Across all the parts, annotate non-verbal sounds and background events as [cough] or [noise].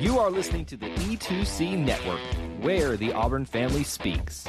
You are listening to the E2C Network, where the Auburn family speaks.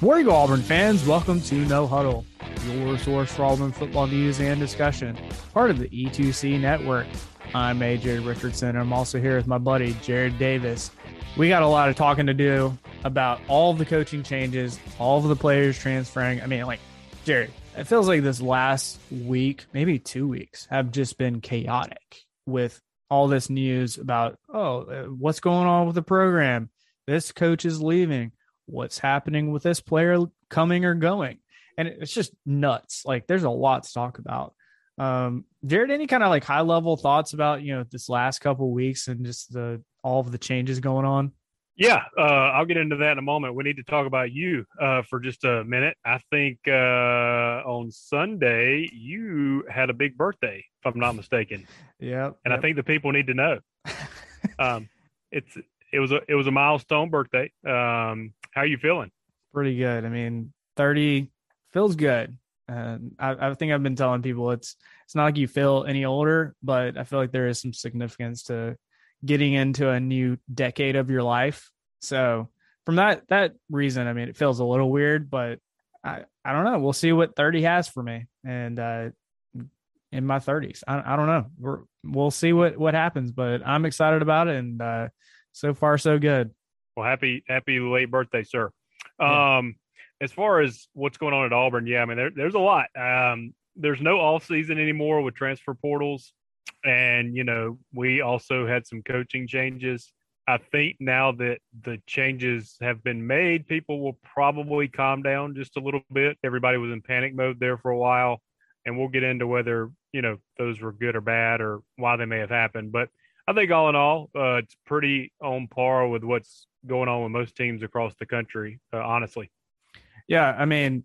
Eagle Auburn fans, welcome to No Huddle, your source for Auburn football news and discussion, part of the E2C Network. I'm AJ Richardson. I'm also here with my buddy Jared Davis. We got a lot of talking to do about all the coaching changes, all of the players transferring. I mean, like, Jared, it feels like this last week, maybe two weeks, have just been chaotic with all this news about, oh, uh, what's going on with the program? This coach is leaving. What's happening with this player coming or going? And it's just nuts. Like, there's a lot to talk about. Um, Jared, any kind of like high level thoughts about you know this last couple weeks and just the all of the changes going on? Yeah, uh, I'll get into that in a moment. We need to talk about you uh, for just a minute. I think uh, on Sunday you had a big birthday, if I'm not mistaken. yeah, and yep. I think the people need to know. [laughs] um, it's it was a it was a milestone birthday. Um, how are you feeling? Pretty good. I mean, thirty feels good. And I, I think I've been telling people it's it's not like you feel any older, but I feel like there is some significance to getting into a new decade of your life. So from that that reason, I mean, it feels a little weird, but I I don't know. We'll see what 30 has for me, and uh, in my 30s, I I don't know. We're, we'll see what what happens, but I'm excited about it, and uh, so far so good. Well, happy happy late birthday, sir. Yeah. Um, as far as what's going on at Auburn, yeah, I mean, there, there's a lot. Um, there's no off season anymore with transfer portals and you know we also had some coaching changes. I think now that the changes have been made people will probably calm down just a little bit. Everybody was in panic mode there for a while and we'll get into whether you know those were good or bad or why they may have happened. But i think all in all uh, it's pretty on par with what's going on with most teams across the country uh, honestly. Yeah i mean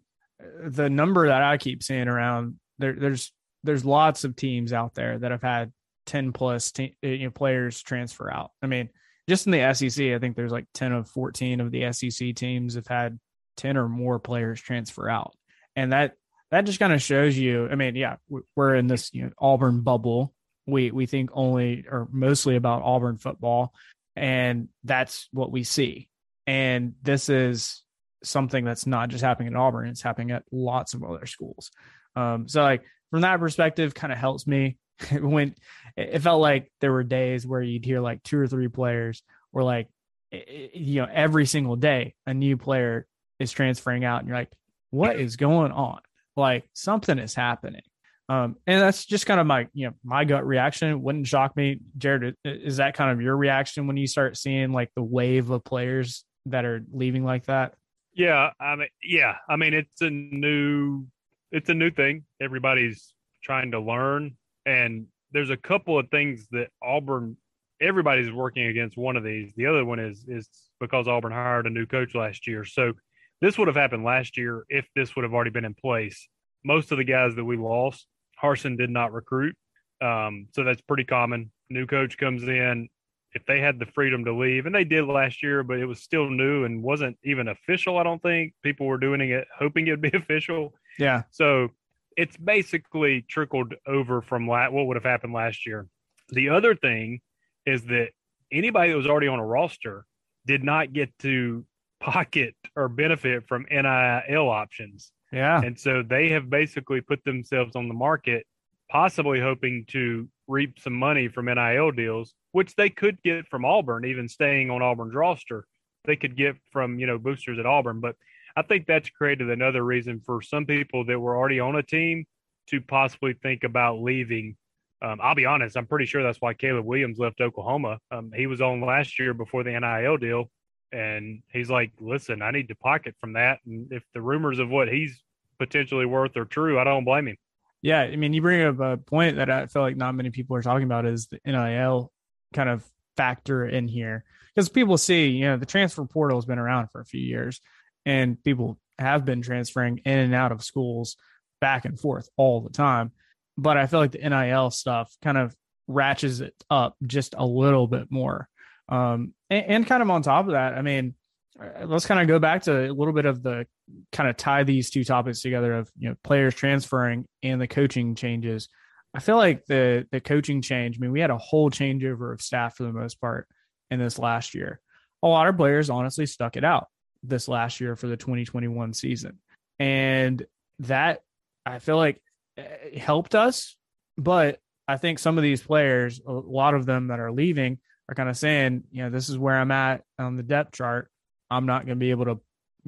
the number that i keep seeing around there, there's there's lots of teams out there that have had 10 plus te- you know, players transfer out. I mean, just in the SEC, I think there's like 10 of 14 of the SEC teams have had 10 or more players transfer out. And that that just kind of shows you, I mean, yeah, we're in this you know, Auburn bubble. We we think only or mostly about Auburn football and that's what we see. And this is something that's not just happening at Auburn, it's happening at lots of other schools. Um, so like from that perspective, kind of helps me. [laughs] when it felt like there were days where you'd hear like two or three players, or like you know every single day a new player is transferring out, and you're like, what is going on? Like something is happening. Um, and that's just kind of my, you know, my gut reaction. Wouldn't shock me, Jared. Is that kind of your reaction when you start seeing like the wave of players that are leaving like that? Yeah, I mean, yeah, I mean, it's a new it's a new thing. Everybody's trying to learn, and there's a couple of things that Auburn. Everybody's working against one of these. The other one is is because Auburn hired a new coach last year. So this would have happened last year if this would have already been in place. Most of the guys that we lost, Harsin did not recruit. Um, so that's pretty common. New coach comes in. If they had the freedom to leave, and they did last year, but it was still new and wasn't even official, I don't think. People were doing it hoping it'd be [laughs] official. Yeah. So it's basically trickled over from la- what would have happened last year. The other thing is that anybody that was already on a roster did not get to pocket or benefit from NIL options. Yeah. And so they have basically put themselves on the market, possibly hoping to reap some money from NIL deals, which they could get from Auburn, even staying on Auburn's roster. They could get from, you know, boosters at Auburn. But I think that's created another reason for some people that were already on a team to possibly think about leaving. Um, I'll be honest, I'm pretty sure that's why Caleb Williams left Oklahoma. Um, he was on last year before the NIL deal, and he's like, "Listen, I need to pocket from that." And if the rumors of what he's potentially worth are true, I don't blame him. Yeah, I mean, you bring up a point that I feel like not many people are talking about is the NIL kind of factor in here because people see, you know, the transfer portal has been around for a few years, and people have been transferring in and out of schools back and forth all the time. But I feel like the NIL stuff kind of ratchets it up just a little bit more. Um, and, and kind of on top of that, I mean, uh, let's kind of go back to a little bit of the kind of tie these two topics together of you know players transferring and the coaching changes. I feel like the the coaching change. I mean, we had a whole changeover of staff for the most part in this last year. A lot of players honestly stuck it out this last year for the 2021 season, and that I feel like eh, helped us. But I think some of these players, a lot of them that are leaving, are kind of saying, you know, this is where I'm at on the depth chart I'm not going to be able to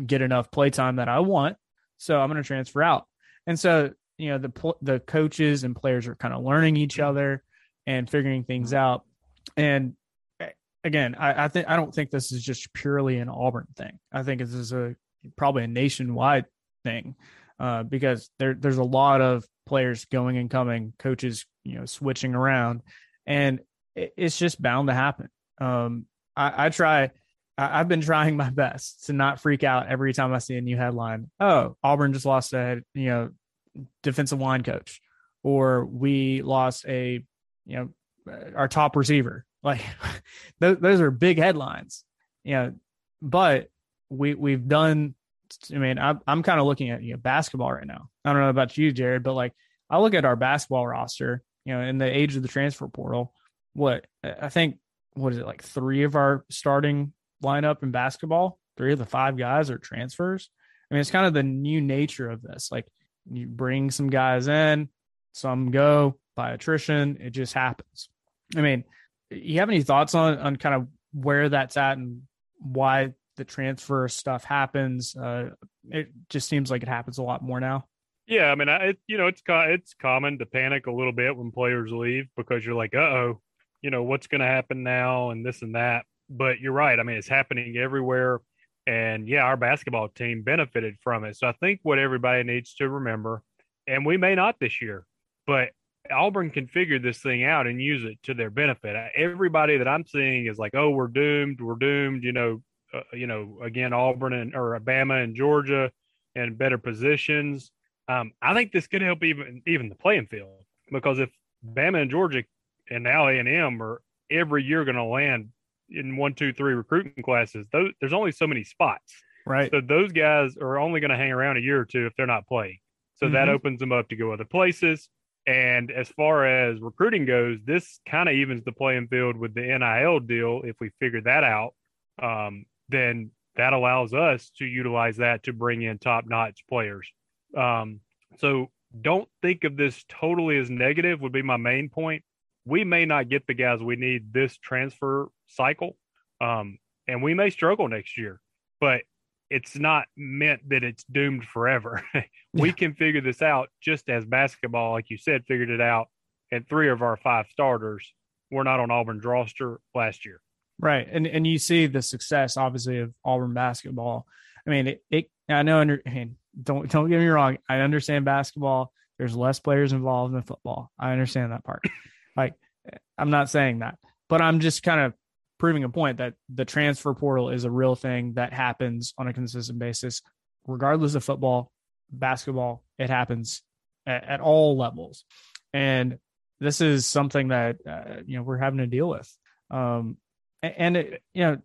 get enough play time that I want. So I'm going to transfer out. And so, you know, the the coaches and players are kind of learning each other and figuring things out. And again, I, I think I don't think this is just purely an Auburn thing. I think this is a probably a nationwide thing uh, because there there's a lot of players going and coming, coaches you know switching around, and it, it's just bound to happen. Um, I, I try I, have been trying my best to not freak out every time I see a new headline. Oh, Auburn just lost a you know defensive line coach, or we lost a you know our top receiver. Like [laughs] those, those are big headlines, you know. But we we've done. I mean, I'm I'm kind of looking at you know basketball right now. I don't know about you, Jared, but like I look at our basketball roster. You know, in the age of the transfer portal, what I think what is it like three of our starting lineup in basketball, three of the five guys are transfers. I mean, it's kind of the new nature of this. Like you bring some guys in, some go by attrition. It just happens. I mean, you have any thoughts on on kind of where that's at and why the transfer stuff happens? Uh, it just seems like it happens a lot more now. Yeah, I mean, I, it, you know, it's it's common to panic a little bit when players leave because you're like, uh oh, you know, what's going to happen now, and this and that but you're right. I mean, it's happening everywhere. And yeah, our basketball team benefited from it. So I think what everybody needs to remember, and we may not this year, but Auburn can figure this thing out and use it to their benefit. Everybody that I'm seeing is like, "Oh, we're doomed. We're doomed." You know, uh, you know, again, Auburn and or Alabama and Georgia in better positions. Um, I think this could help even even the playing field because if Bama and Georgia and now A and M are every year going to land in one, two, three recruiting classes, those, there's only so many spots. Right. So those guys are only going to hang around a year or two if they're not playing. So mm-hmm. that opens them up to go other places. And as far as recruiting goes, this kind of evens the playing field with the NIL deal. If we figure that out, um, then that allows us to utilize that to bring in top notch players. Um, so don't think of this totally as negative, would be my main point we may not get the guys we need this transfer cycle. Um, and we may struggle next year, but it's not meant that it's doomed forever. [laughs] we yeah. can figure this out just as basketball, like you said, figured it out. And three of our five starters were not on Auburn's roster last year. Right. And and you see the success obviously of Auburn basketball. I mean, it, it I know under I mean, don't don't get me wrong. I understand basketball. There's less players involved than football. I understand that part. Like, I'm not saying that, but I'm just kind of proving a point that the transfer portal is a real thing that happens on a consistent basis, regardless of football, basketball. It happens at, at all levels, and this is something that uh, you know we're having to deal with. Um, and it, you know,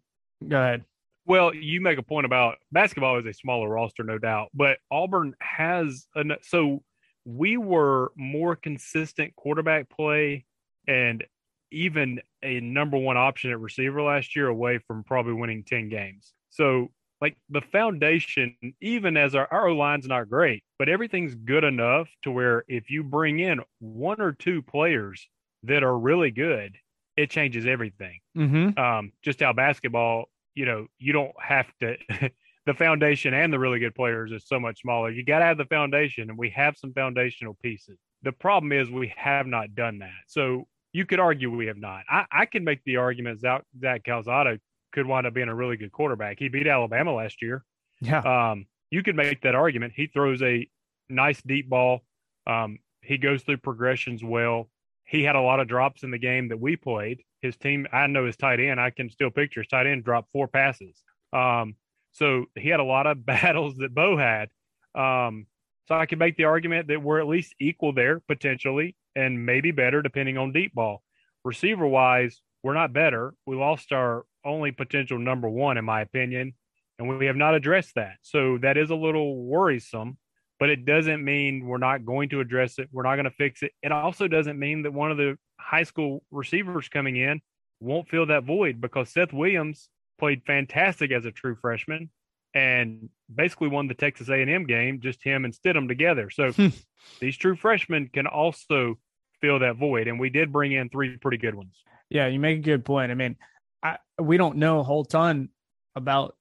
go ahead. Well, you make a point about basketball is a smaller roster, no doubt, but Auburn has an so we were more consistent quarterback play and even a number one option at receiver last year away from probably winning 10 games. So, like the foundation, even as our, our line's not great, but everything's good enough to where if you bring in one or two players that are really good, it changes everything. Mm-hmm. Um, just how basketball, you know, you don't have to. [laughs] the foundation and the really good players is so much smaller. You got to have the foundation, and we have some foundational pieces. The problem is we have not done that. So you could argue we have not. I, I can make the argument that Zach Calzada could wind up being a really good quarterback. He beat Alabama last year. Yeah. Um, you could make that argument. He throws a nice deep ball. Um, he goes through progressions well. He had a lot of drops in the game that we played. His team, I know his tight end. I can still picture his tight end dropped four passes. Um, so he had a lot of [laughs] battles that Bo had. Um, so I can make the argument that we're at least equal there potentially, and maybe better depending on deep ball. Receiver wise, we're not better. We lost our only potential number one, in my opinion, and we have not addressed that. So that is a little worrisome, but it doesn't mean we're not going to address it. We're not going to fix it. It also doesn't mean that one of the high school receivers coming in won't fill that void because Seth Williams played fantastic as a true freshman and basically won the Texas A&M game, just him and Stidham together. So [laughs] these true freshmen can also fill that void, and we did bring in three pretty good ones. Yeah, you make a good point. I mean, I, we don't know a whole ton about.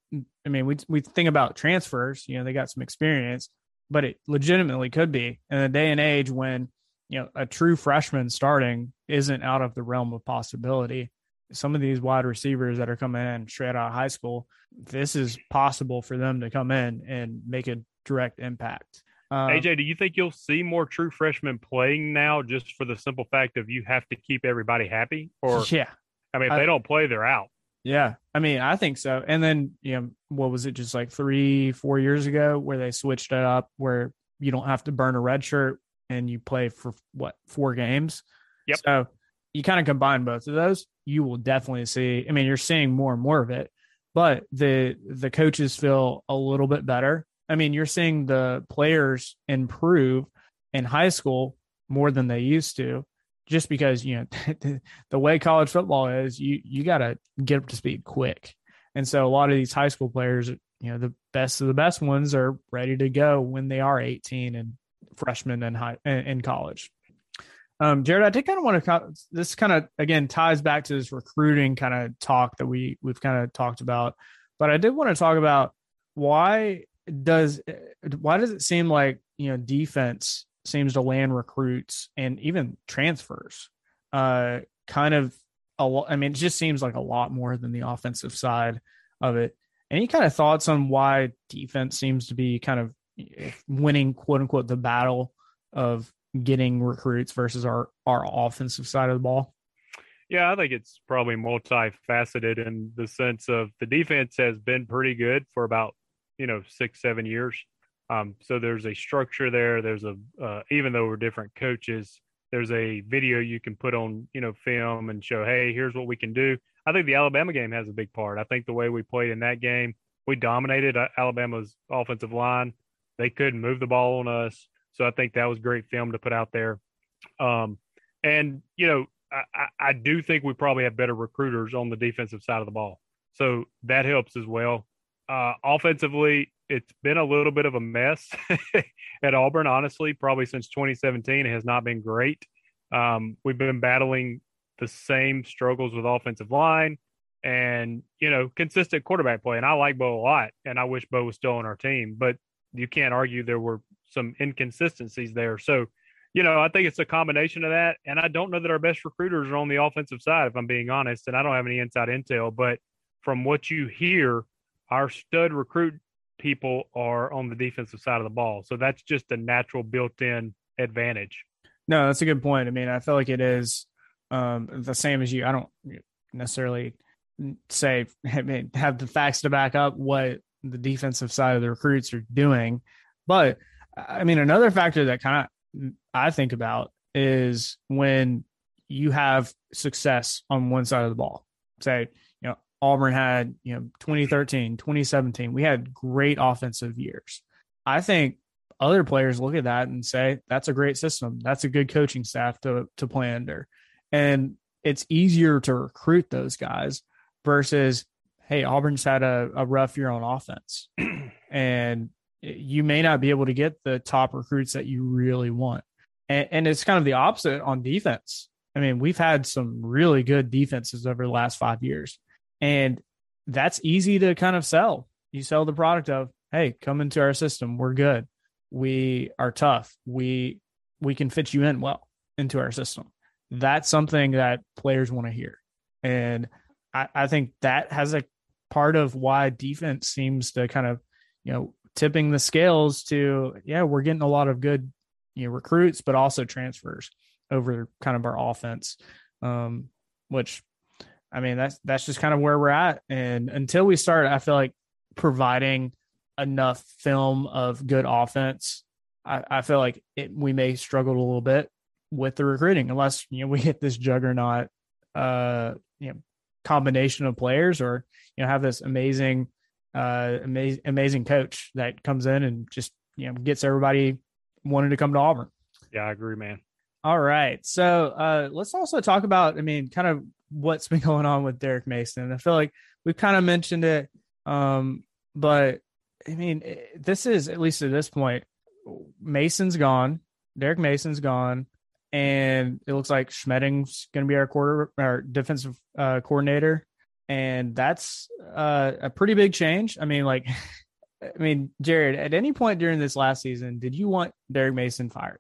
I mean, we we think about transfers. You know, they got some experience, but it legitimately could be in a day and age when you know a true freshman starting isn't out of the realm of possibility some of these wide receivers that are coming in straight out of high school, this is possible for them to come in and make a direct impact. Um, AJ, do you think you'll see more true freshmen playing now just for the simple fact of you have to keep everybody happy? Or [laughs] yeah, I mean, if I, they don't play, they're out. Yeah, I mean, I think so. And then, you know, what was it just like three, four years ago where they switched it up where you don't have to burn a red shirt and you play for what four games? Yep. So you kind of combine both of those, you will definitely see. I mean, you're seeing more and more of it, but the the coaches feel a little bit better. I mean, you're seeing the players improve in high school more than they used to, just because you know [laughs] the way college football is. You you got to get up to speed quick, and so a lot of these high school players, you know, the best of the best ones are ready to go when they are 18 and freshmen in high in college. Um, Jared, I did kind of want to. This kind of again ties back to this recruiting kind of talk that we we've kind of talked about, but I did want to talk about why does why does it seem like you know defense seems to land recruits and even transfers, uh, kind of a lot. I mean, it just seems like a lot more than the offensive side of it. Any kind of thoughts on why defense seems to be kind of winning, quote unquote, the battle of getting recruits versus our our offensive side of the ball? Yeah, I think it's probably multifaceted in the sense of the defense has been pretty good for about you know six seven years. Um, so there's a structure there. There's a uh, even though we're different coaches, there's a video you can put on you know film and show, hey, here's what we can do. I think the Alabama game has a big part. I think the way we played in that game, we dominated uh, Alabama's offensive line. They couldn't move the ball on us. So I think that was great film to put out there. Um, and you know, I, I do think we probably have better recruiters on the defensive side of the ball, so that helps as well. Uh, offensively, it's been a little bit of a mess [laughs] at Auburn. Honestly, probably since 2017, it has not been great. Um, we've been battling the same struggles with offensive line and you know consistent quarterback play. And I like Bo a lot, and I wish Bo was still on our team. But you can't argue there were some inconsistencies there. So, you know, I think it's a combination of that. And I don't know that our best recruiters are on the offensive side, if I'm being honest. And I don't have any inside intel, but from what you hear, our stud recruit people are on the defensive side of the ball. So that's just a natural built in advantage. No, that's a good point. I mean, I feel like it is um, the same as you. I don't necessarily say [laughs] I mean, have the facts to back up what the defensive side of the recruits are doing, but I mean, another factor that kind of mm, I think about is when you have success on one side of the ball. Say, you know, Auburn had, you know, 2013, 2017, we had great offensive years. I think other players look at that and say, that's a great system. That's a good coaching staff to, to play under. And it's easier to recruit those guys versus, hey, Auburn's had a, a rough year on offense. [clears throat] and you may not be able to get the top recruits that you really want. And, and, it's kind of the opposite on defense. I mean, we've had some really good defenses over the last five years, and that's easy to kind of sell. You sell the product of, hey, come into our system. We're good. We are tough. We we can fit you in well into our system. That's something that players want to hear. And I, I think that has a part of why defense seems to kind of, you know, tipping the scales to yeah, we're getting a lot of good you know recruits, but also transfers over kind of our offense. Um, which I mean that's that's just kind of where we're at. And until we start, I feel like providing enough film of good offense, I, I feel like it, we may struggle a little bit with the recruiting unless you know we get this juggernaut uh you know combination of players or you know have this amazing uh amazing amazing coach that comes in and just you know gets everybody wanting to come to Auburn. Yeah, I agree, man. All right. So uh let's also talk about I mean kind of what's [laughs] been going on with Derek Mason. I feel like we've kind of mentioned it um but I mean this is at least at this point Mason's gone. Derek Mason's gone and it looks like Schmedding's going to be our quarter our defensive uh, coordinator, and that's uh, a pretty big change. I mean, like, [laughs] I mean, Jared, at any point during this last season, did you want Derek Mason fired?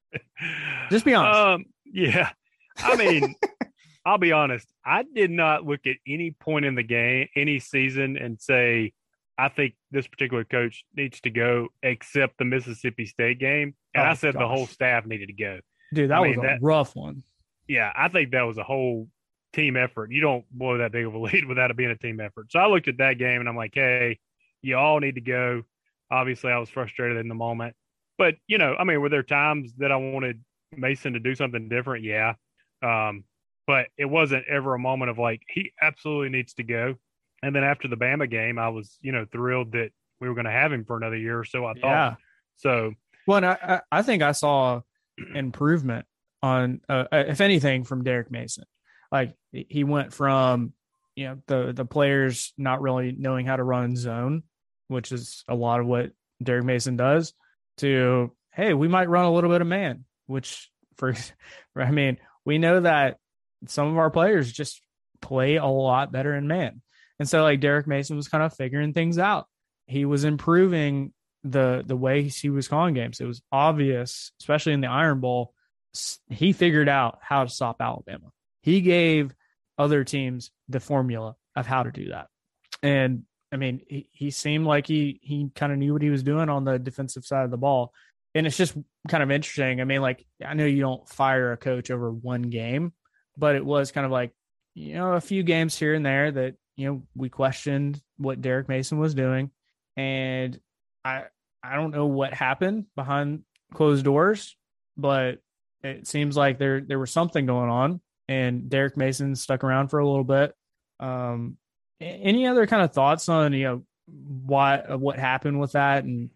[laughs] Just be honest. Um, yeah, I mean, [laughs] I'll be honest. I did not look at any point in the game, any season, and say. I think this particular coach needs to go, except the Mississippi State game. And oh, I said gosh. the whole staff needed to go. Dude, that I was mean, a that, rough one. Yeah, I think that was a whole team effort. You don't blow that big of a [laughs] lead without it being a team effort. So I looked at that game and I'm like, hey, you all need to go. Obviously, I was frustrated in the moment. But, you know, I mean, were there times that I wanted Mason to do something different? Yeah. Um, but it wasn't ever a moment of like, he absolutely needs to go. And then after the Bama game, I was, you know, thrilled that we were going to have him for another year or so. I thought. Yeah. So, well, I, I think I saw [clears throat] improvement on, uh, uh, if anything, from Derek Mason. Like he went from you know the the players not really knowing how to run zone, which is a lot of what Derek Mason does, to hey, we might run a little bit of man, which for, for [laughs] I mean, we know that some of our players just play a lot better in man. And so like Derek Mason was kind of figuring things out. He was improving the the way he was calling games. It was obvious, especially in the Iron Bowl. He figured out how to stop Alabama. He gave other teams the formula of how to do that. And I mean, he, he seemed like he he kind of knew what he was doing on the defensive side of the ball. And it's just kind of interesting. I mean, like I know you don't fire a coach over one game, but it was kind of like, you know, a few games here and there that, you know, we questioned what Derek Mason was doing. And I I don't know what happened behind closed doors, but it seems like there there was something going on, and Derek Mason stuck around for a little bit. Um, any other kind of thoughts on you know why what happened with that, and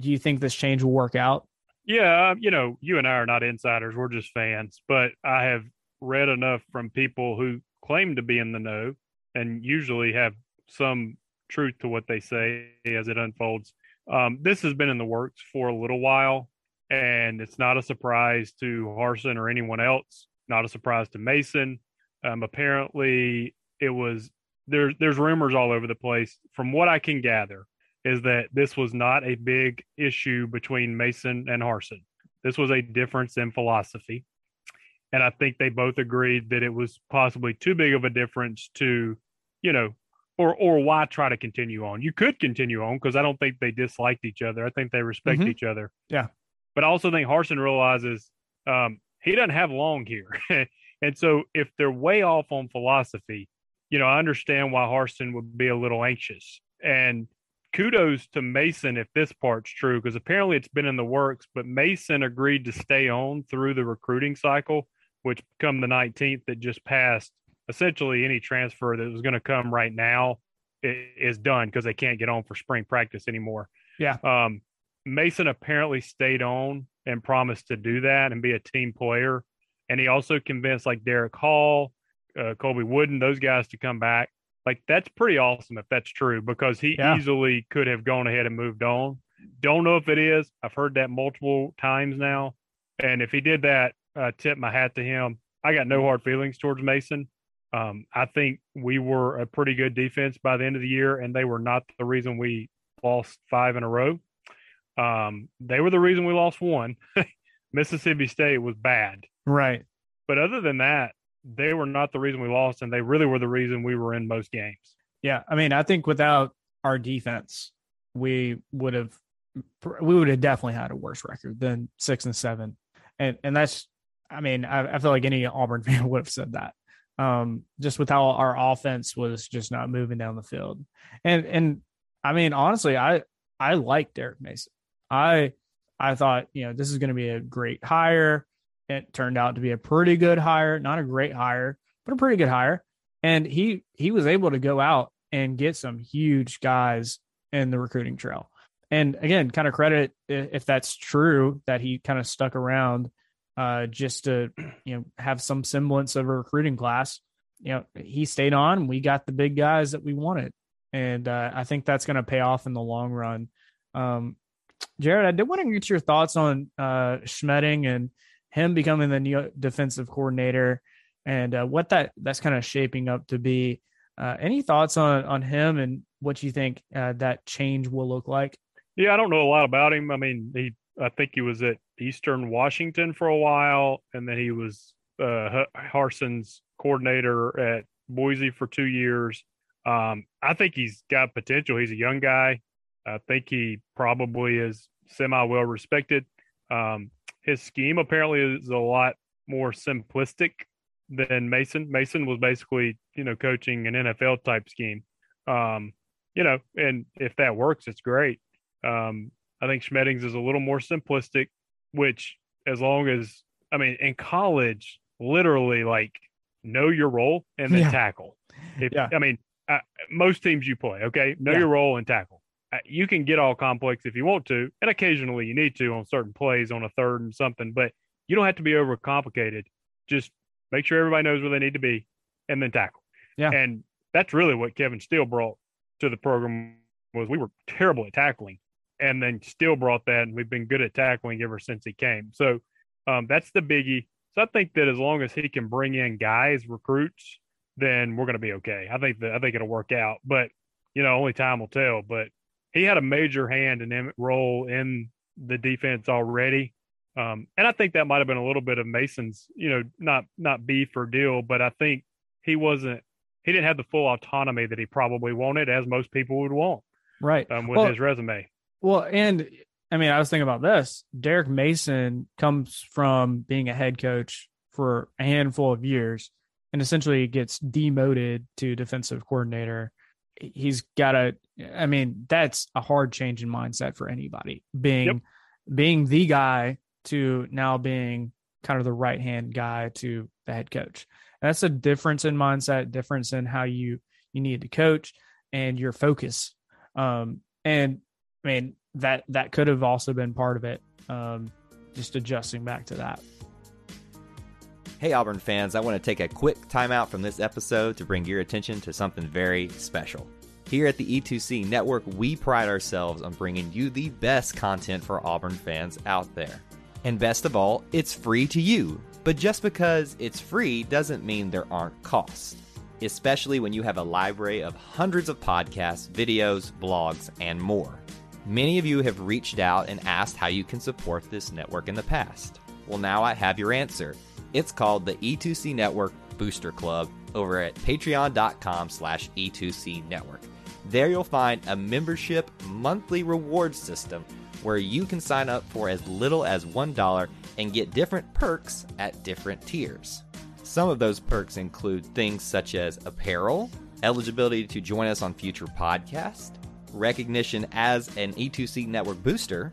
do you think this change will work out? Yeah, you know, you and I are not insiders; we're just fans. But I have read enough from people who claim to be in the know, and usually have some truth to what they say as it unfolds um, this has been in the works for a little while, and it's not a surprise to Harsin or anyone else. Not a surprise to Mason. Um, apparently, it was there's there's rumors all over the place. From what I can gather, is that this was not a big issue between Mason and Harsin. This was a difference in philosophy, and I think they both agreed that it was possibly too big of a difference to, you know, or or why try to continue on? You could continue on because I don't think they disliked each other. I think they respect mm-hmm. each other. Yeah, but I also think Harsin realizes um, he doesn't have long here, [laughs] and so if they're way off on philosophy, you know, I understand why Harsin would be a little anxious. And kudos to Mason if this part's true because apparently it's been in the works, but Mason agreed to stay on through the recruiting cycle, which come the 19th that just passed essentially any transfer that was going to come right now is done because they can't get on for spring practice anymore. Yeah. Um, Mason apparently stayed on and promised to do that and be a team player. And he also convinced like Derick Hall, uh, Colby Wooden, those guys to come back. Like that's pretty awesome if that's true because he yeah. easily could have gone ahead and moved on. Don't know if it is. I've heard that multiple times now. And if he did that, uh, tip my hat to him. I got no hard feelings towards Mason. Um, I think we were a pretty good defense by the end of the year, and they were not the reason we lost five in a row. Um, they were the reason we lost one. [laughs] Mississippi State was bad. Right. But other than that, they were not the reason we lost, and they really were the reason we were in most games. Yeah. I mean, I think without our defense, we would have we would have definitely had a worse record than six and seven, and and that's I mean I, I feel like any Auburn [laughs] fan would have said that. Um, just with how our offense was just not moving down the field, and and I mean honestly, I I like Derek Mason. I I thought you know this is going to be a great hire. It turned out to be a pretty good hire, not a great hire, but a pretty good hire. And he he was able to go out and get some huge guys in the recruiting trail. And again, kind of credit if that's true that he kind of stuck around uh, just to you know have some semblance of a recruiting class. You know, he stayed on. We got the big guys that we wanted, and uh, I think that's going to pay off in the long run. Um, Jared, I did want to get your thoughts on uh, Schmedding and him becoming the new defensive coordinator and uh, what that that's kind of shaping up to be. Uh, any thoughts on on him and what you think uh, that change will look like? Yeah, I don't know a lot about him. I mean, he I think he was at Eastern Washington for a while, and then he was uh, Harsin's coordinator at Boise for two years. Um, I think he's got potential. He's a young guy. I think he probably is semi well respected. Um, his scheme apparently is a lot more simplistic than Mason. Mason was basically, you know, coaching an NFL type scheme. Um, you know, and if that works, it's great. Um, I think Schmedding's is a little more simplistic, which as long as I mean, in college, literally like know your role and then yeah. tackle. If, yeah. I mean, uh, most teams you play, okay, know yeah. your role and tackle. Uh, you can get all complex if you want to, and occasionally you need to on certain plays on a third and something, but you don't have to be overcomplicated. Just make sure everybody knows where they need to be, and then tackle. Yeah, and that's really what Kevin Steele brought to the program was we were terrible at tackling, and then Steele brought that, and we've been good at tackling ever since he came. So um, that's the biggie. So I think that as long as he can bring in guys, recruits, then we're going to be okay. I think that I think it'll work out, but you know, only time will tell. But he had a major hand and role in the defense already. Um, and I think that might have been a little bit of Mason's, you know, not not beef or deal, but I think he wasn't he didn't have the full autonomy that he probably wanted, as most people would want, right? Um, with well, his resume. Well, and I mean, I was thinking about this. Derek Mason comes from being a head coach for a handful of years, and essentially gets demoted to defensive coordinator he's got a i mean that's a hard change in mindset for anybody. Being yep. being the guy to now being kind of the right hand guy to the head coach. That's a difference in mindset difference in how you you need to coach and your focus. Um and i mean that that could have also been part of it um just adjusting back to that Hey, Auburn fans, I want to take a quick timeout from this episode to bring your attention to something very special. Here at the E2C Network, we pride ourselves on bringing you the best content for Auburn fans out there. And best of all, it's free to you. But just because it's free doesn't mean there aren't costs, especially when you have a library of hundreds of podcasts, videos, blogs, and more. Many of you have reached out and asked how you can support this network in the past. Well, now I have your answer. It's called the E2C Network Booster Club over at patreon.com slash E2C Network. There you'll find a membership monthly reward system where you can sign up for as little as $1 and get different perks at different tiers. Some of those perks include things such as apparel, eligibility to join us on future podcasts, recognition as an E2C network booster,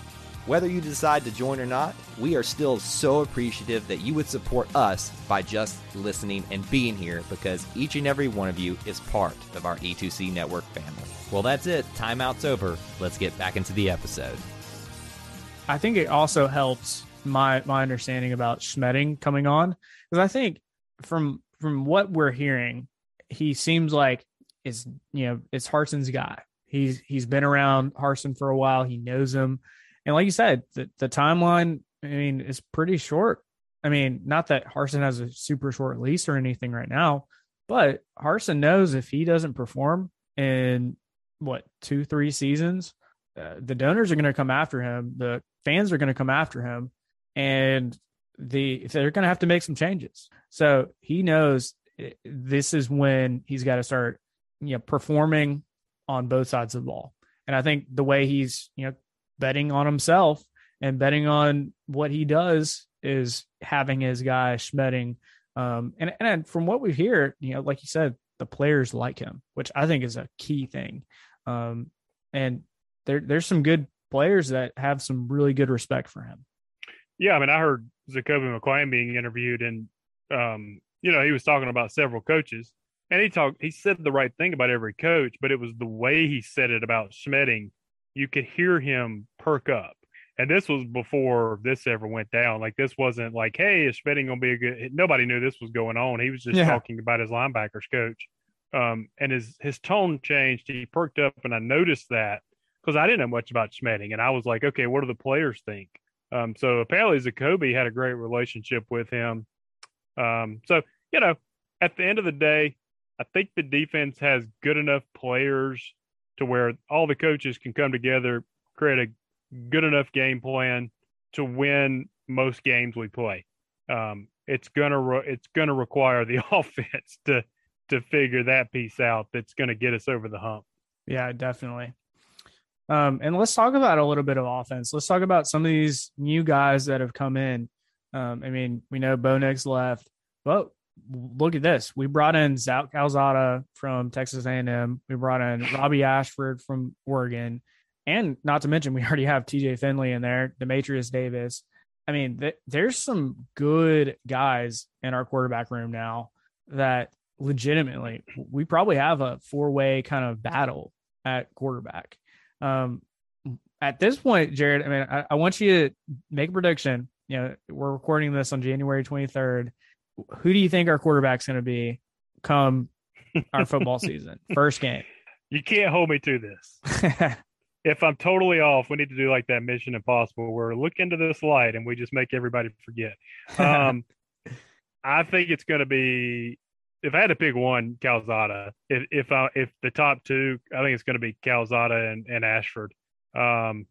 Whether you decide to join or not, we are still so appreciative that you would support us by just listening and being here because each and every one of you is part of our E2C network family. Well, that's it. Timeout's over. Let's get back into the episode. I think it also helps my my understanding about Schmedding coming on because I think from from what we're hearing, he seems like is you know it's Harsin's guy. He's he's been around Harsin for a while. He knows him and like you said, the, the timeline, I mean, is pretty short. I mean, not that Harsin has a super short lease or anything right now, but Harsin knows if he doesn't perform in what two, three seasons, uh, the donors are going to come after him. The fans are going to come after him, and the they're going to have to make some changes. So he knows eh, this is when he's got to start, you know, performing on both sides of the ball. And I think the way he's, you know, betting on himself and betting on what he does is having his guy Schmedding. Um, and, and from what we hear, you know, like you said, the players like him, which I think is a key thing. Um, and there, there's some good players that have some really good respect for him. Yeah, I mean, I heard Zakoby McClain being interviewed, and um, you know, he was talking about several coaches, and he talked. He said the right thing about every coach, but it was the way he said it about Schmedding. You could hear him perk up, and this was before this ever went down. Like this wasn't like, hey, is Schmedding gonna be a good? Nobody knew this was going on. He was just yeah. talking about his linebackers coach, um, and his his tone changed. He perked up, and I noticed that because I didn't know much about Schmedding, and I was like, okay, what do the players think? Um, so apparently Zakoby had a great relationship with him. Um, so, you know, at the end of the day, I think the defense has good enough players to where all the coaches can come together, create a good enough game plan to win most games we play. Um, it's gonna re- it's gonna require the [laughs] offense to to figure that piece out. That's gonna get us over the hump. Yeah, definitely. Um, and let's talk about a little bit of offense. Let's talk about some of these new guys that have come in. Um, I mean, we know Bo left, but look at this. We brought in Zach Calzada from Texas A&M. We brought in Robby Ashford from Oregon. And not to mention, we already have TJ Finley in there, Dematrius Davis. I mean, th- there's some good guys in our quarterback room now that legitimately we probably have a four way kind of battle at quarterback. Um, at this point, Jared, I mean, I, I want you to make a prediction. You know, we're recording this on January 23rd. Who do you think our quarterback's going to be come our football [laughs] season? First game. You can't hold me to this. [laughs] if I'm totally off, we need to do like that Mission Impossible where look into this light and we just make everybody forget. [laughs] Um, I think it's going to be if I had to pick one, Calzada. If if I if the top two, I think it's going to be Calzada and, and Ashford. Um,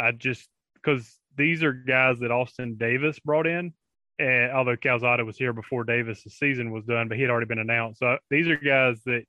I just because these are guys that Austin Davis brought in, and although Calzada was here before Davis' season was done, but he had already been announced. So these are guys that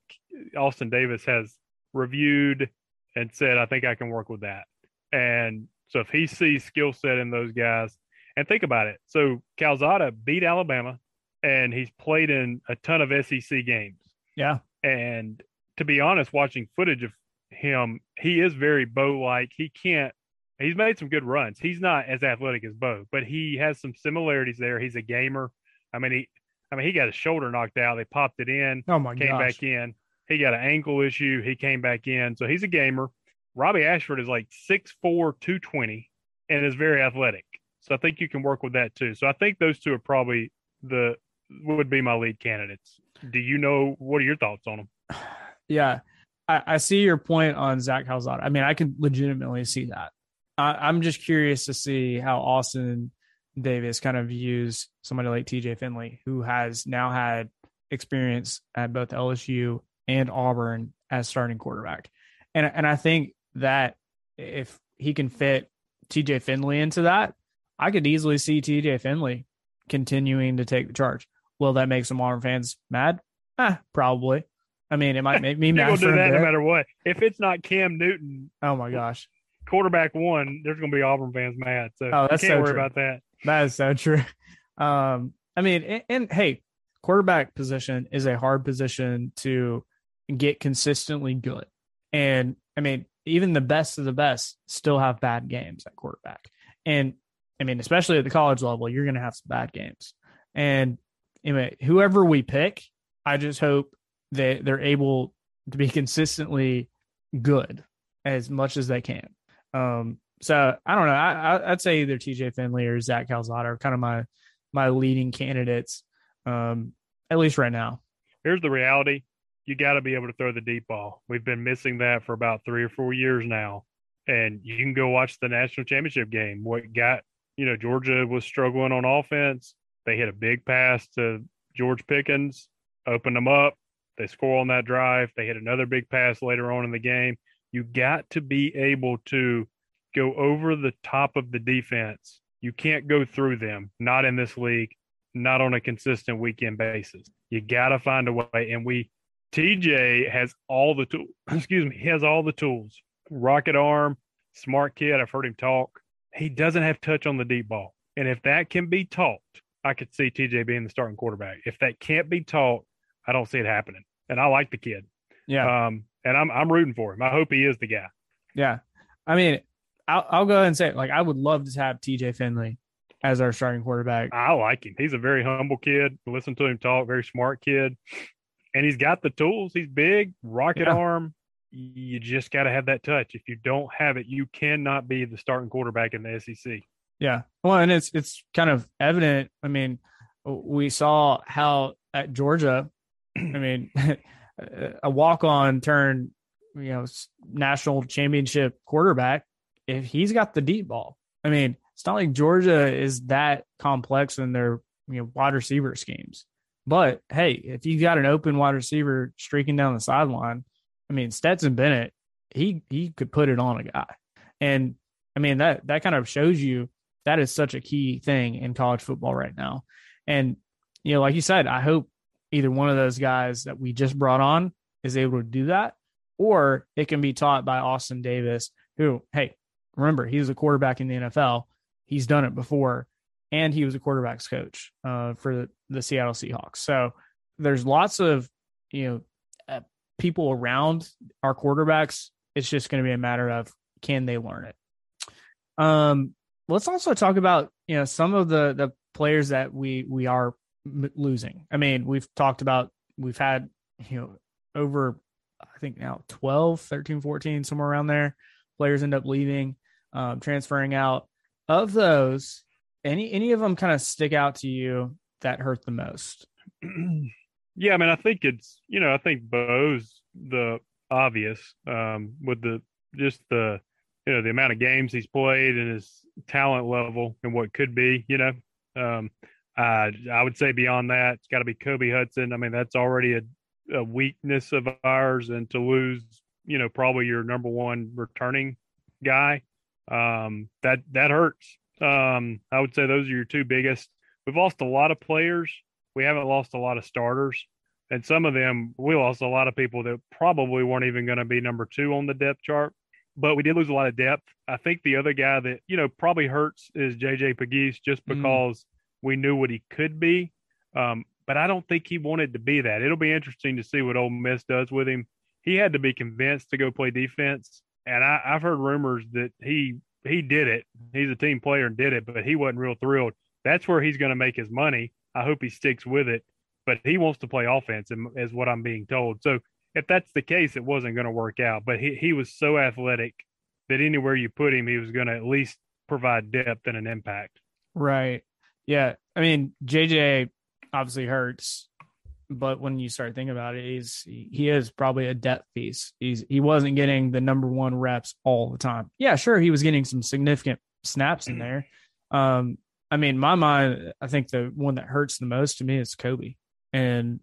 Austin Davis has reviewed and said, I think I can work with that. And so if he sees skill set in those guys, and think about it. So Calzada beat Alabama and he's played in a ton of SEC games. Yeah. And to be honest, watching footage of him, he is very Bo like. He can't, he's made some good runs. He's not as athletic as Bo, but he has some similarities there. He's a gamer. I mean, he, I mean, he got his shoulder knocked out. They popped it in. Oh my Came gosh. back in. He got an ankle issue. He came back in. So he's a gamer. Robbie Ashford is like 6'4, 220 and is very athletic. So I think you can work with that too. So I think those two are probably the would be my lead candidates. Do you know what are your thoughts on them? [sighs] Yeah, I, I see your point on Zach Calzada. I mean, I can legitimately see that. I, am just curious to see how Austin Davis kind of views somebody like TJ Finley, who has now had experience at both LSU and Auburn as starting quarterback. And and I think that if he can fit TJ Finley into that, I could easily see TJ Finley continuing to take the charge. Will that make some Auburn fans mad? Ah, probably. I mean, it might make me [laughs] mad. do that no matter what. If it's not Cam Newton, oh my gosh, quarterback one, there's going to be Auburn fans mad. So oh, that's can't so worry true. about that. That is so true. [laughs] Um, I mean, and, and hey, quarterback position is a hard position to get consistently good. And I mean, even the best of the best still have bad games at quarterback. And I mean, especially at the college level, you're going to have some bad games. And anyway, whoever we pick, I just hope that they're able to be [laughs] consistently good as much as they can. Um, so I don't know. I, would say either TJ Finley or Zach Calzada are kind of my my leading candidates, um, at least right now. Here's the reality: you got to be able to throw the deep ball. We've been missing that for about three or four years now, and you can go watch the national championship game. What got you know, Georgia was struggling on offense. They hit a big pass to George Pickens, opened them up. They score on that drive. They hit another big pass later on in the game. You got to be able to go over the top of the defense. You can't go through them, not in this league, not on a consistent weekend basis. You got to find a way. And we, TJ has all the tools. [clears throat] Excuse me, he has all the tools. Rocket arm, smart kid. I've heard him talk. He doesn't have touch on the deep ball. And if that can be taught, I could see TJ being the starting quarterback. If that can't be taught, I don't see it happening. And I like the kid. Yeah. Um, and I'm I'm rooting for him. I hope he is the guy. Yeah. I mean, I'll, I'll go ahead and say it. Like, I would love to have TJ Finley as our starting quarterback. I like him. He's a very humble kid. Listen to him talk, very smart kid. And he's got the tools. He's big, rocket Yeah. arm. You just got to have that touch. If you don't have it, you cannot be the starting quarterback in the SEC. Yeah. Well, and it's it's kind of evident. I mean, we saw how at Georgia, I [clears throat] mean, [laughs] a walk on turn, you know, national championship quarterback. If he's got the deep ball, I mean, it's not like Georgia is that complex in their you know wide receiver schemes. But hey, if you got an open wide receiver streaking down the sideline, I mean, Stetson Bennett, he he could put it on a guy, and I mean that that kind of shows you that is such a key thing in college football right now. And you know, like you said, I hope either one of those guys that we just brought on is able to do that, or it can be taught by Austin Davis, who, hey, remember he's a quarterback in the NFL. He's done it before, and he was a quarterbacks coach uh, for the, Seattle Seahawks. So there's lots of you know uh, people around our quarterbacks. It's just going to be a matter of can they learn it. Um, let's also talk about you know some of the the players that we we are m- losing. I mean, we've talked about we've had you know over I think now 12, 13, 14 somewhere around there players end up leaving, um, transferring out. Of those, any any of them kind of stick out to you that hurt the most? [clears throat] yeah, I mean, I think it's you know, I think Bo's the obvious um, with the just the you know the amount of games he's played and his talent level and what could be. You know, um, I I would say beyond that, it's got to be Kobe Hudson. I mean, that's already a, a weakness of ours, and to lose, you know, probably your number one returning guy, um, that that hurts. Um, I would say those are your two biggest. We've lost a lot of players. We haven't lost a lot of starters, and some of them we lost a lot of people that probably weren't even going to be number two on the depth chart. But we did lose a lot of depth. I think the other guy that you know probably hurts is JJ Pegues, just Mm. because we knew what he could be. Um, but I don't think he wanted to be that. It'll be interesting to see what Ole Miss does with him. He had to be convinced to go play defense, and I, I've heard rumors that he he did it. He's a team player and did it, but he wasn't real thrilled. That's where he's going to make his money. I hope he sticks with it. But he wants to play offense, and- is what I'm being told. So if that's the case, it wasn't going to work out. But he he was so athletic that anywhere you put him, he was going to at least provide depth and an impact. Right. Yeah. I mean, JJ obviously hurts, but when you start thinking about it, he's he is probably a depth piece. He's he wasn't getting the number one reps all the time. Yeah, sure, he was getting some significant snaps in there. Um, I mean, my mind, I think the one that hurts the most to me is Kobe and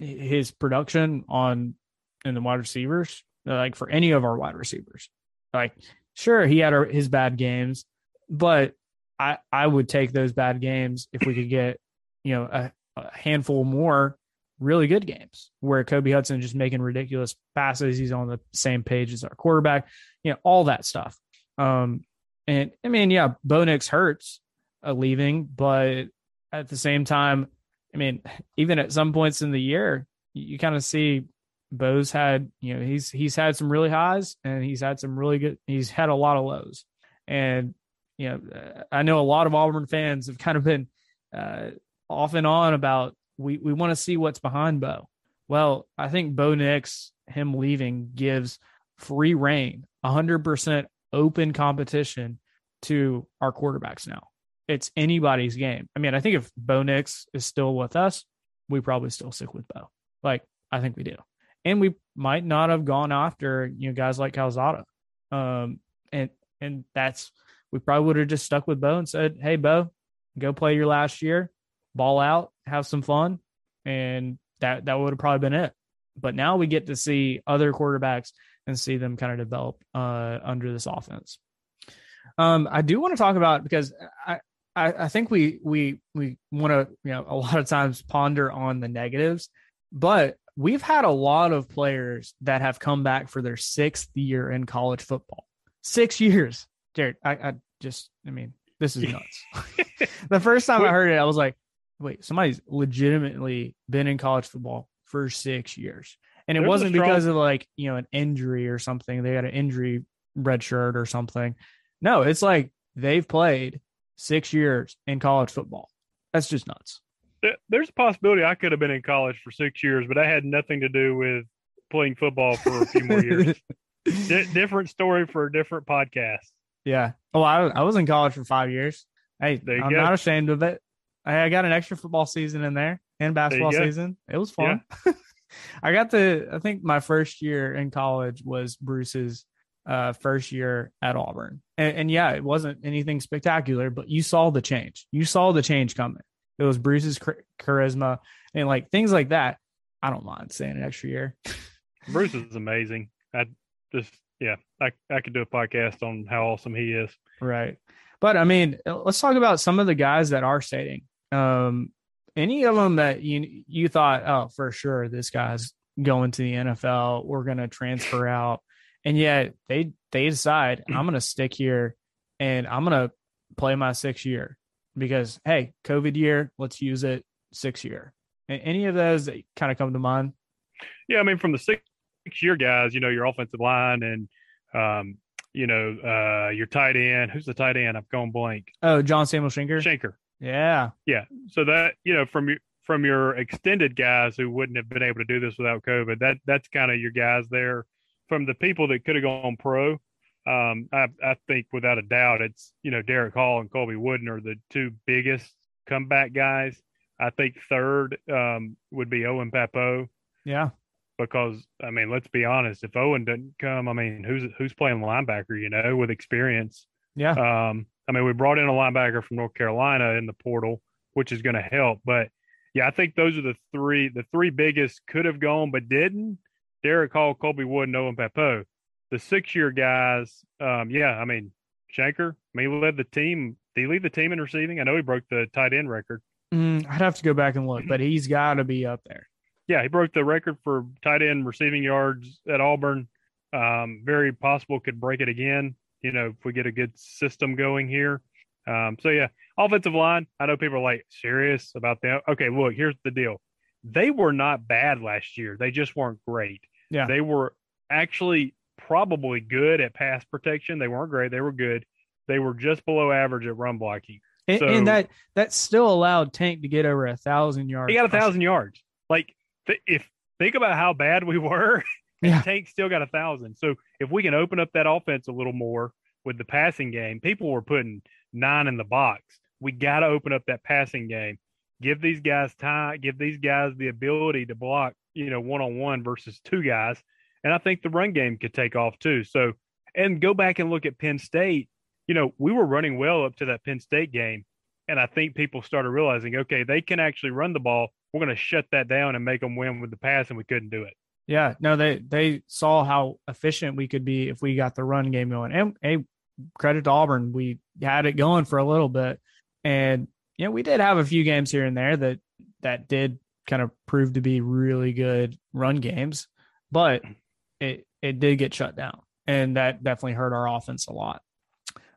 his production on in the wide receivers, like for any of our wide receivers. Like, sure, he had our, his bad games, but I I would take those bad games if we could get you know a, a handful more really good games where Kobe Hudson just making ridiculous passes. He's on the same page as our quarterback, you know, all that stuff. Um, and I mean, yeah, Bo Nix hurts uh, leaving, but at the same time, I mean, even at some points in the year, you, you kind of see Bo's had, you know, he's he's had some really highs and he's had some really good. He's had a lot of lows, and you know, uh, I know a lot of Auburn fans have kind of been uh, off and on about we we want to see what's behind Bo. Well, I think Bo Nix, him leaving, gives free reign, hundred percent open competition to our quarterbacks now. It's anybody's game. I mean, I think if Bo Nix is still with us, we probably still stick with Bo. Like I think we do, and we might not have gone after you know guys like Calzada, um, and and that's we probably would have just stuck with Bo and said, "Hey, Bo, go play your last year, ball out, have some fun," and that that would have probably been it. But now we get to see other quarterbacks and see them kind of develop uh, under this offense. Um, I do want to talk about because I, I, I think we we we want to you know a lot of times ponder on the negatives, but we've had a lot of players that have come back for their sixth year in college football. Six years, Jared. I, I just I mean this is [laughs] nuts. [laughs] the first time I heard it, I was like, wait, somebody's legitimately been in college football for six years. And it There's wasn't strong- because of like, you know, an injury or something. They had an injury red shirt or something. No, it's like they've played six years in college football. That's just nuts. There's a possibility I could have been in college for six years, but I had nothing to do with playing football for a few more years. [laughs] D- different story for a different podcast. Yeah. Oh, I, I was in college for five years. Hey, I'm go. not ashamed of it. I got an extra football season in there and basketball season. It was fun. Yeah. [laughs] I got the. I think my first year in college was Bruce's uh, first year at Auburn, and, and, yeah, it wasn't anything spectacular, but you saw the change. You saw the change coming. It was Bruce's charisma and like things like that. I don't mind saying an extra year. [laughs] Bruce is amazing. I just yeah, I I could do a podcast on how awesome he is. Right, but I mean, let's talk about some of the guys that are staying. Um, any of them that you you thought, oh, for sure, this guy's going to the NFL. We're going to transfer out, and yet they they decide I'm going to stick here and I'm going to play my six year because hey, COVID year, let's use it six year. Any of those that kind of come to mind? Yeah, I mean, from the six year guys, you know, your offensive line and um, you know, uh, your tight end. Who's the tight end? I've gone blank. Oh, John Samuel Shenker. Shenker. Yeah. Yeah. So that, you know, from your from your extended guys who wouldn't have been able to do this without COVID, that that's kind of your guys there. From the people that could have gone pro, um, I, I think without a doubt it's you know Derick Hall and Colby Wooden are the two biggest comeback guys. I think third um, would be Owen Pappoe. Yeah. Because I mean, let's be honest, if Owen doesn't come, I mean, who's who's playing linebacker, you know, with experience? Yeah. Um, I mean, we brought in a linebacker from North Carolina in the portal, which is going to help. But yeah, I think those are the three. The three biggest could have gone but didn't. Derick Hall, Colby Wood, and Owen Pappoe. The six-year guys, um, yeah, I mean, Shenker. I mean, he led the team. Did he lead the team in receiving? I know he broke the tight end record. Mm, I'd have to go back and look, but he's got to be up there. Yeah, he broke the record for tight end receiving yards at Auburn. Um, very possible could break it again you know, if we get a good system going here. Um, so yeah, offensive line. I know people are like serious about that. Okay, look, here's the deal. They were not bad last year. They just weren't great. Yeah. They were actually probably good at pass protection. They weren't great. They were good. They were just below average at run blocking. And, so, and that that still allowed Tank to get over a thousand yards. He got a thousand yards. Like th- if think about how bad we [laughs] were and yeah. Tank still got a thousand. So if we can open up that offense a little more with the passing game, people were putting nine in the box. We got to open up that passing game. Give these guys time. Give these guys the ability to block, you know, one on one versus two guys. And I think the run game could take off too. So, and go back and look at Penn State. You know, we were running well up to that Penn State game. And I think people started realizing, okay, they can actually run the ball. We're going to shut that down and make them win with the pass, and we couldn't do it. Yeah, no, they they saw how efficient we could be if we got the run game going. And hey, credit to Auburn, we had it going for a little bit, and you know we did have a few games here and there that that did kind of prove to be really good run games, but it it did get shut down, and that definitely hurt our offense a lot.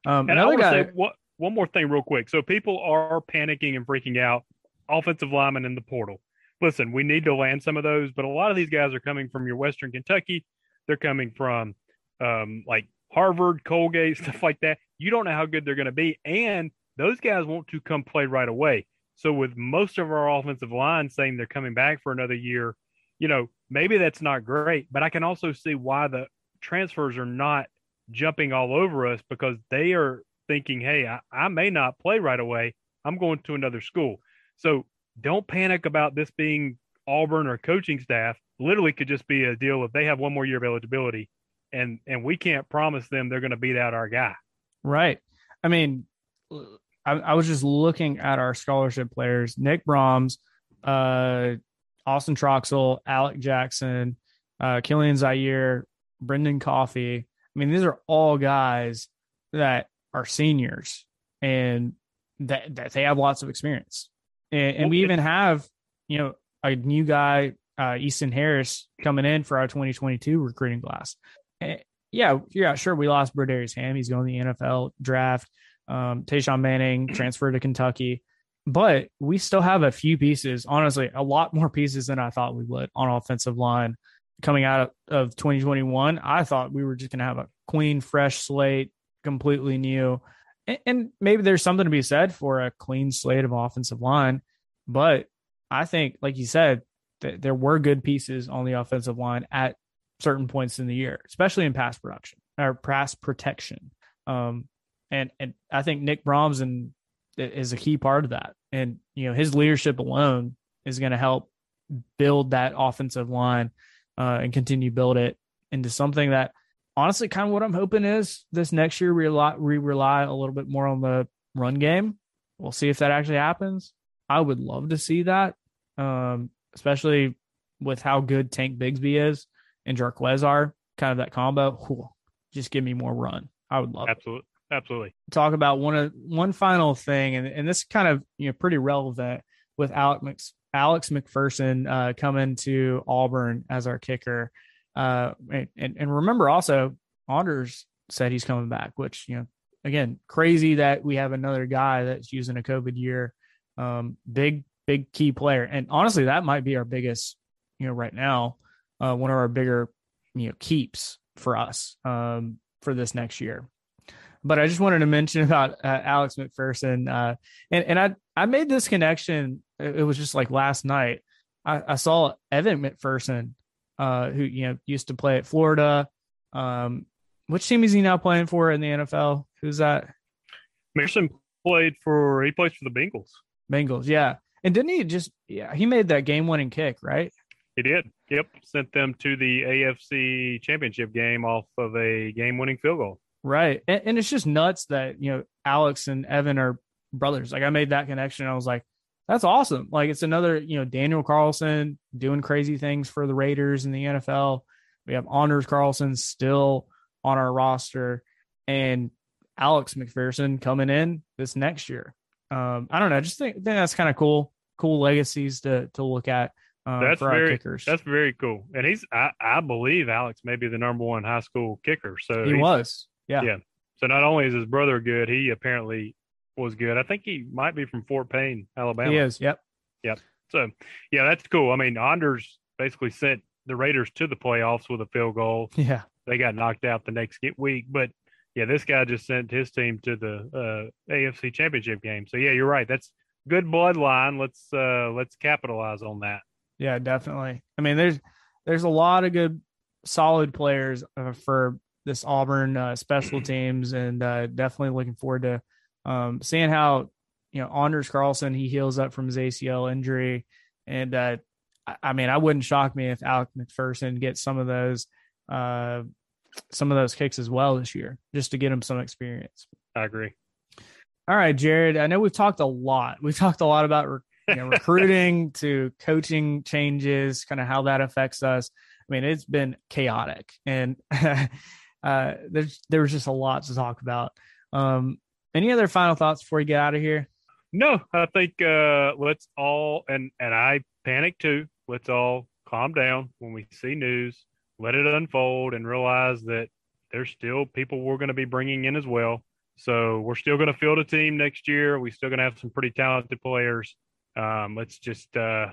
Um, and another guy, say, what, one more thing, real quick. So people are panicking and freaking out. Offensive linemen in the portal listen, we need to land some of those, but a lot of these guys are coming from your Western Kentucky. They're coming from um, like Harvard, Colgate, [laughs] stuff like that. You don't know how good they're going to be. And those guys want to come play right away. So, with most of our offensive line saying they're coming back for another year, you know, maybe that's not great, but I can also see why the transfers are not jumping all over us because they are thinking, hey, I, I may not play right away. I'm going to another school. So don't panic about this being Auburn or coaching staff. Literally could just be a deal if they have one more year of eligibility and and we can't promise them they're going to beat out our guy. Right. I mean, I, I, was just looking at our scholarship players: Nick Brahms, uh, Austin Troxell, Alec Jackson, uh, Kilian Zierer, Brendan Coffee. I mean, these are all guys that are seniors and that, that they have lots of experience. And, and we even have, you know, a new guy, uh, Easton Harris, coming in for our 2022 recruiting class. And yeah, yeah, sure. We lost Brodarius Hamm. He's going to the NFL draft. Um, Tashawn Manning [clears throat] transferred to Kentucky, but we still have a few pieces. Honestly, a lot more pieces than I thought we would on offensive line coming out of 2021. I thought we were just going to have a clean, fresh slate, completely new. And, maybe there's something to be said for a clean slate of offensive line, but I think, like you said, that there were good pieces on the offensive line at certain points in the year, especially in pass production or pass protection. Um, and and I think Nick Brahms and is a key part of that. And you know his leadership alone is going to help build that offensive line uh, and continue build it into something that honestly kind of what I'm hoping is this next year we rely, we rely a little bit more on the run game. We'll see if that actually happens. I would love to see that, um, especially with how good Tank Bigsby is and Jarquez are, kind of that combo. Whew, just give me more run. I would love absolutely, it. absolutely. Talk about one of one final thing, and and this kind of you know pretty relevant with Alex Mc, Alex McPherson uh, coming to Auburn as our kicker. Uh, and, and remember also Anders said he's coming back, which you know again crazy that we have another guy that's using a COVID year. Um, big big key player, and honestly, that might be our biggest you know right now uh, one of our bigger you know keeps for us um, for this next year. But I just wanted to mention [laughs] about uh, Alex McPherson, uh, and and I I made this connection. It was just like last night. I, I saw Evan McPherson, uh, who you know used to play at Florida. Um, which team is he now playing for in the NFL? Who's that? Mason played for he plays for the Bengals. Bengals, yeah. And didn't he just yeah, he made that game winning kick, right? He did. Yep. Sent them to the AFC championship game off of a game winning field goal. Right. And, and, it's just nuts that, you know, Alex and Evan are brothers. Like I made that connection. I was like, that's awesome. Like it's another, you know, Daniel Carlson doing crazy things for the Raiders in the NFL. We have Anders Carlson still on our roster and Alex McPherson coming in this next year. Um, I don't know. I just think, think that's kind of cool, cool legacies to to look at uh, that's very kickers. that's very cool. And he's I, I believe Alex may be the number one high school kicker. So he was. Yeah. Yeah. So not only is his brother good, he apparently was good. I think he might be from Fort Payne, Alabama. He is. Yep. Yep. So yeah, that's cool. I mean, Anders basically sent the Raiders to the playoffs with a field goal. [laughs] Yeah. They got knocked out the next week, but yeah, this guy just sent his team to the uh, AFC Championship game. So yeah, you're right. That's good bloodline. Let's uh, let's capitalize on that. Yeah, definitely. I mean, there's there's a lot of good, solid players uh, for this Auburn uh, special [clears throat] teams, and uh, definitely looking forward to um, seeing how you know Anders Carlson he heals up from his ACL injury, and uh, I, I mean, I wouldn't shock me if Alec McPherson gets some of those uh, some of those kicks as well this year, just to get him some experience. I agree. All right, Jared. I know we've talked a lot. We've talked a lot about you know, recruiting [laughs] to coaching changes, kind of how that affects us. I mean, it's been chaotic, and [laughs] uh, there's there was just a lot to talk about. Um, any other final thoughts before we get out of here? No, I think uh, let's all and and I panic too. Let's all calm down when we see news. Let it unfold and realize that there's still people we're going to be bringing in as well. So we're still going to field a team next year. We're still going to have some pretty talented players um, let's just uh,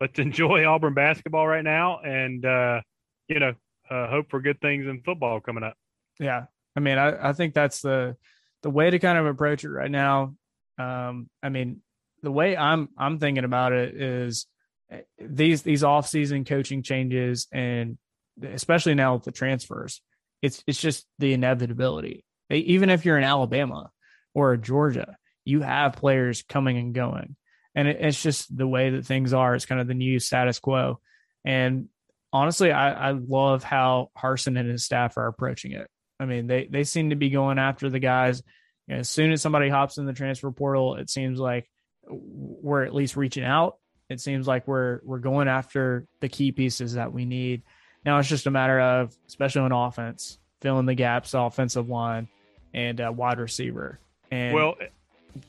let's [laughs] enjoy Auburn basketball right now, and uh, you know, uh, hope for good things in football coming up. Yeah, I mean, I, I think that's the the way to kind of approach it right now. Um, I mean, the way I'm I'm thinking about it is eh, these these off season coaching changes, and especially now with the transfers, it's it's just the inevitability. Even if you're in Alabama or Georgia, you have players coming and going and it, it's just the way that things are. It's kind of the new status quo. And honestly, I, I love how Harsin and his staff are approaching it. I mean, they they seem to be going after the guys, You know, as soon as somebody hops in the transfer portal, it seems like we're at least reaching out. It seems like we're we're going after the key pieces that we need. Now it's just a matter of, especially on offense, filling the gaps, offensive line, and uh, wide receiver. And well,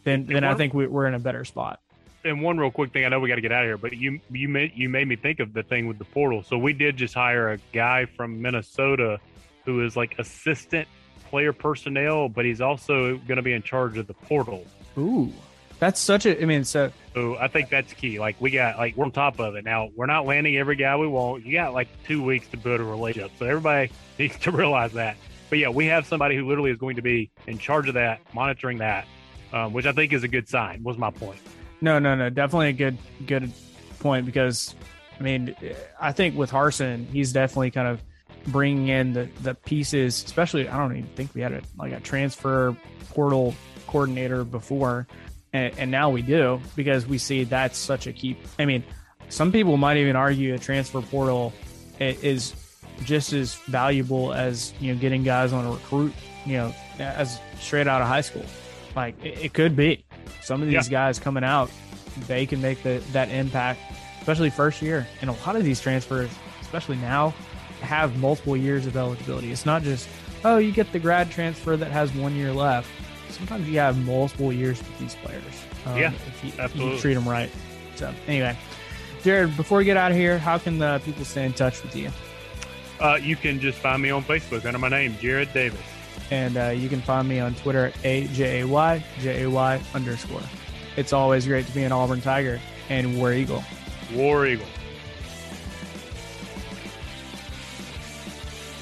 then then I think we, we're in a better spot. And one real quick thing, I know we got to get out of here, but you you made you made me think of the thing with the portal. So we did just hire a guy from Minnesota who is like assistant player personnel, but he's also going to be in charge of the portal. Ooh, that's such a. I mean, so. So I think that's key. Like we got, like we're on top of it now. We're not landing every guy we want. You got like two weeks to build a relationship, so everybody [laughs] needs to realize that. But yeah, we have somebody who literally is going to be in charge of that, monitoring that, um, which I think is a good sign. Was my point. No, no, no, definitely a good good point because I mean, I think with Harsin, he's definitely kind of bringing in the the pieces, especially I don't even think we had a like a transfer portal coordinator before, and, and now we do because we see that's such a key. I mean, some people might even argue a transfer portal is just as valuable as you know getting guys on a recruit, you know, as straight out of high school. Like it, it could be some of these yeah. guys coming out, they can make the that impact, especially first year. And a lot of these transfers, especially now, have multiple years of eligibility. It's not just, oh, you get the grad transfer that has one year left. Sometimes you have multiple years with these players. Um, yeah, if you, absolutely. you treat them right. So anyway, Jared, before we get out of here, how can the people stay in touch with you? Uh, you can just find me on Facebook under my name, Jared Davis. And uh, you can find me on Twitter at AJAY, J-A-Y underscore. It's always great to be an Auburn Tiger and War Eagle. War Eagle.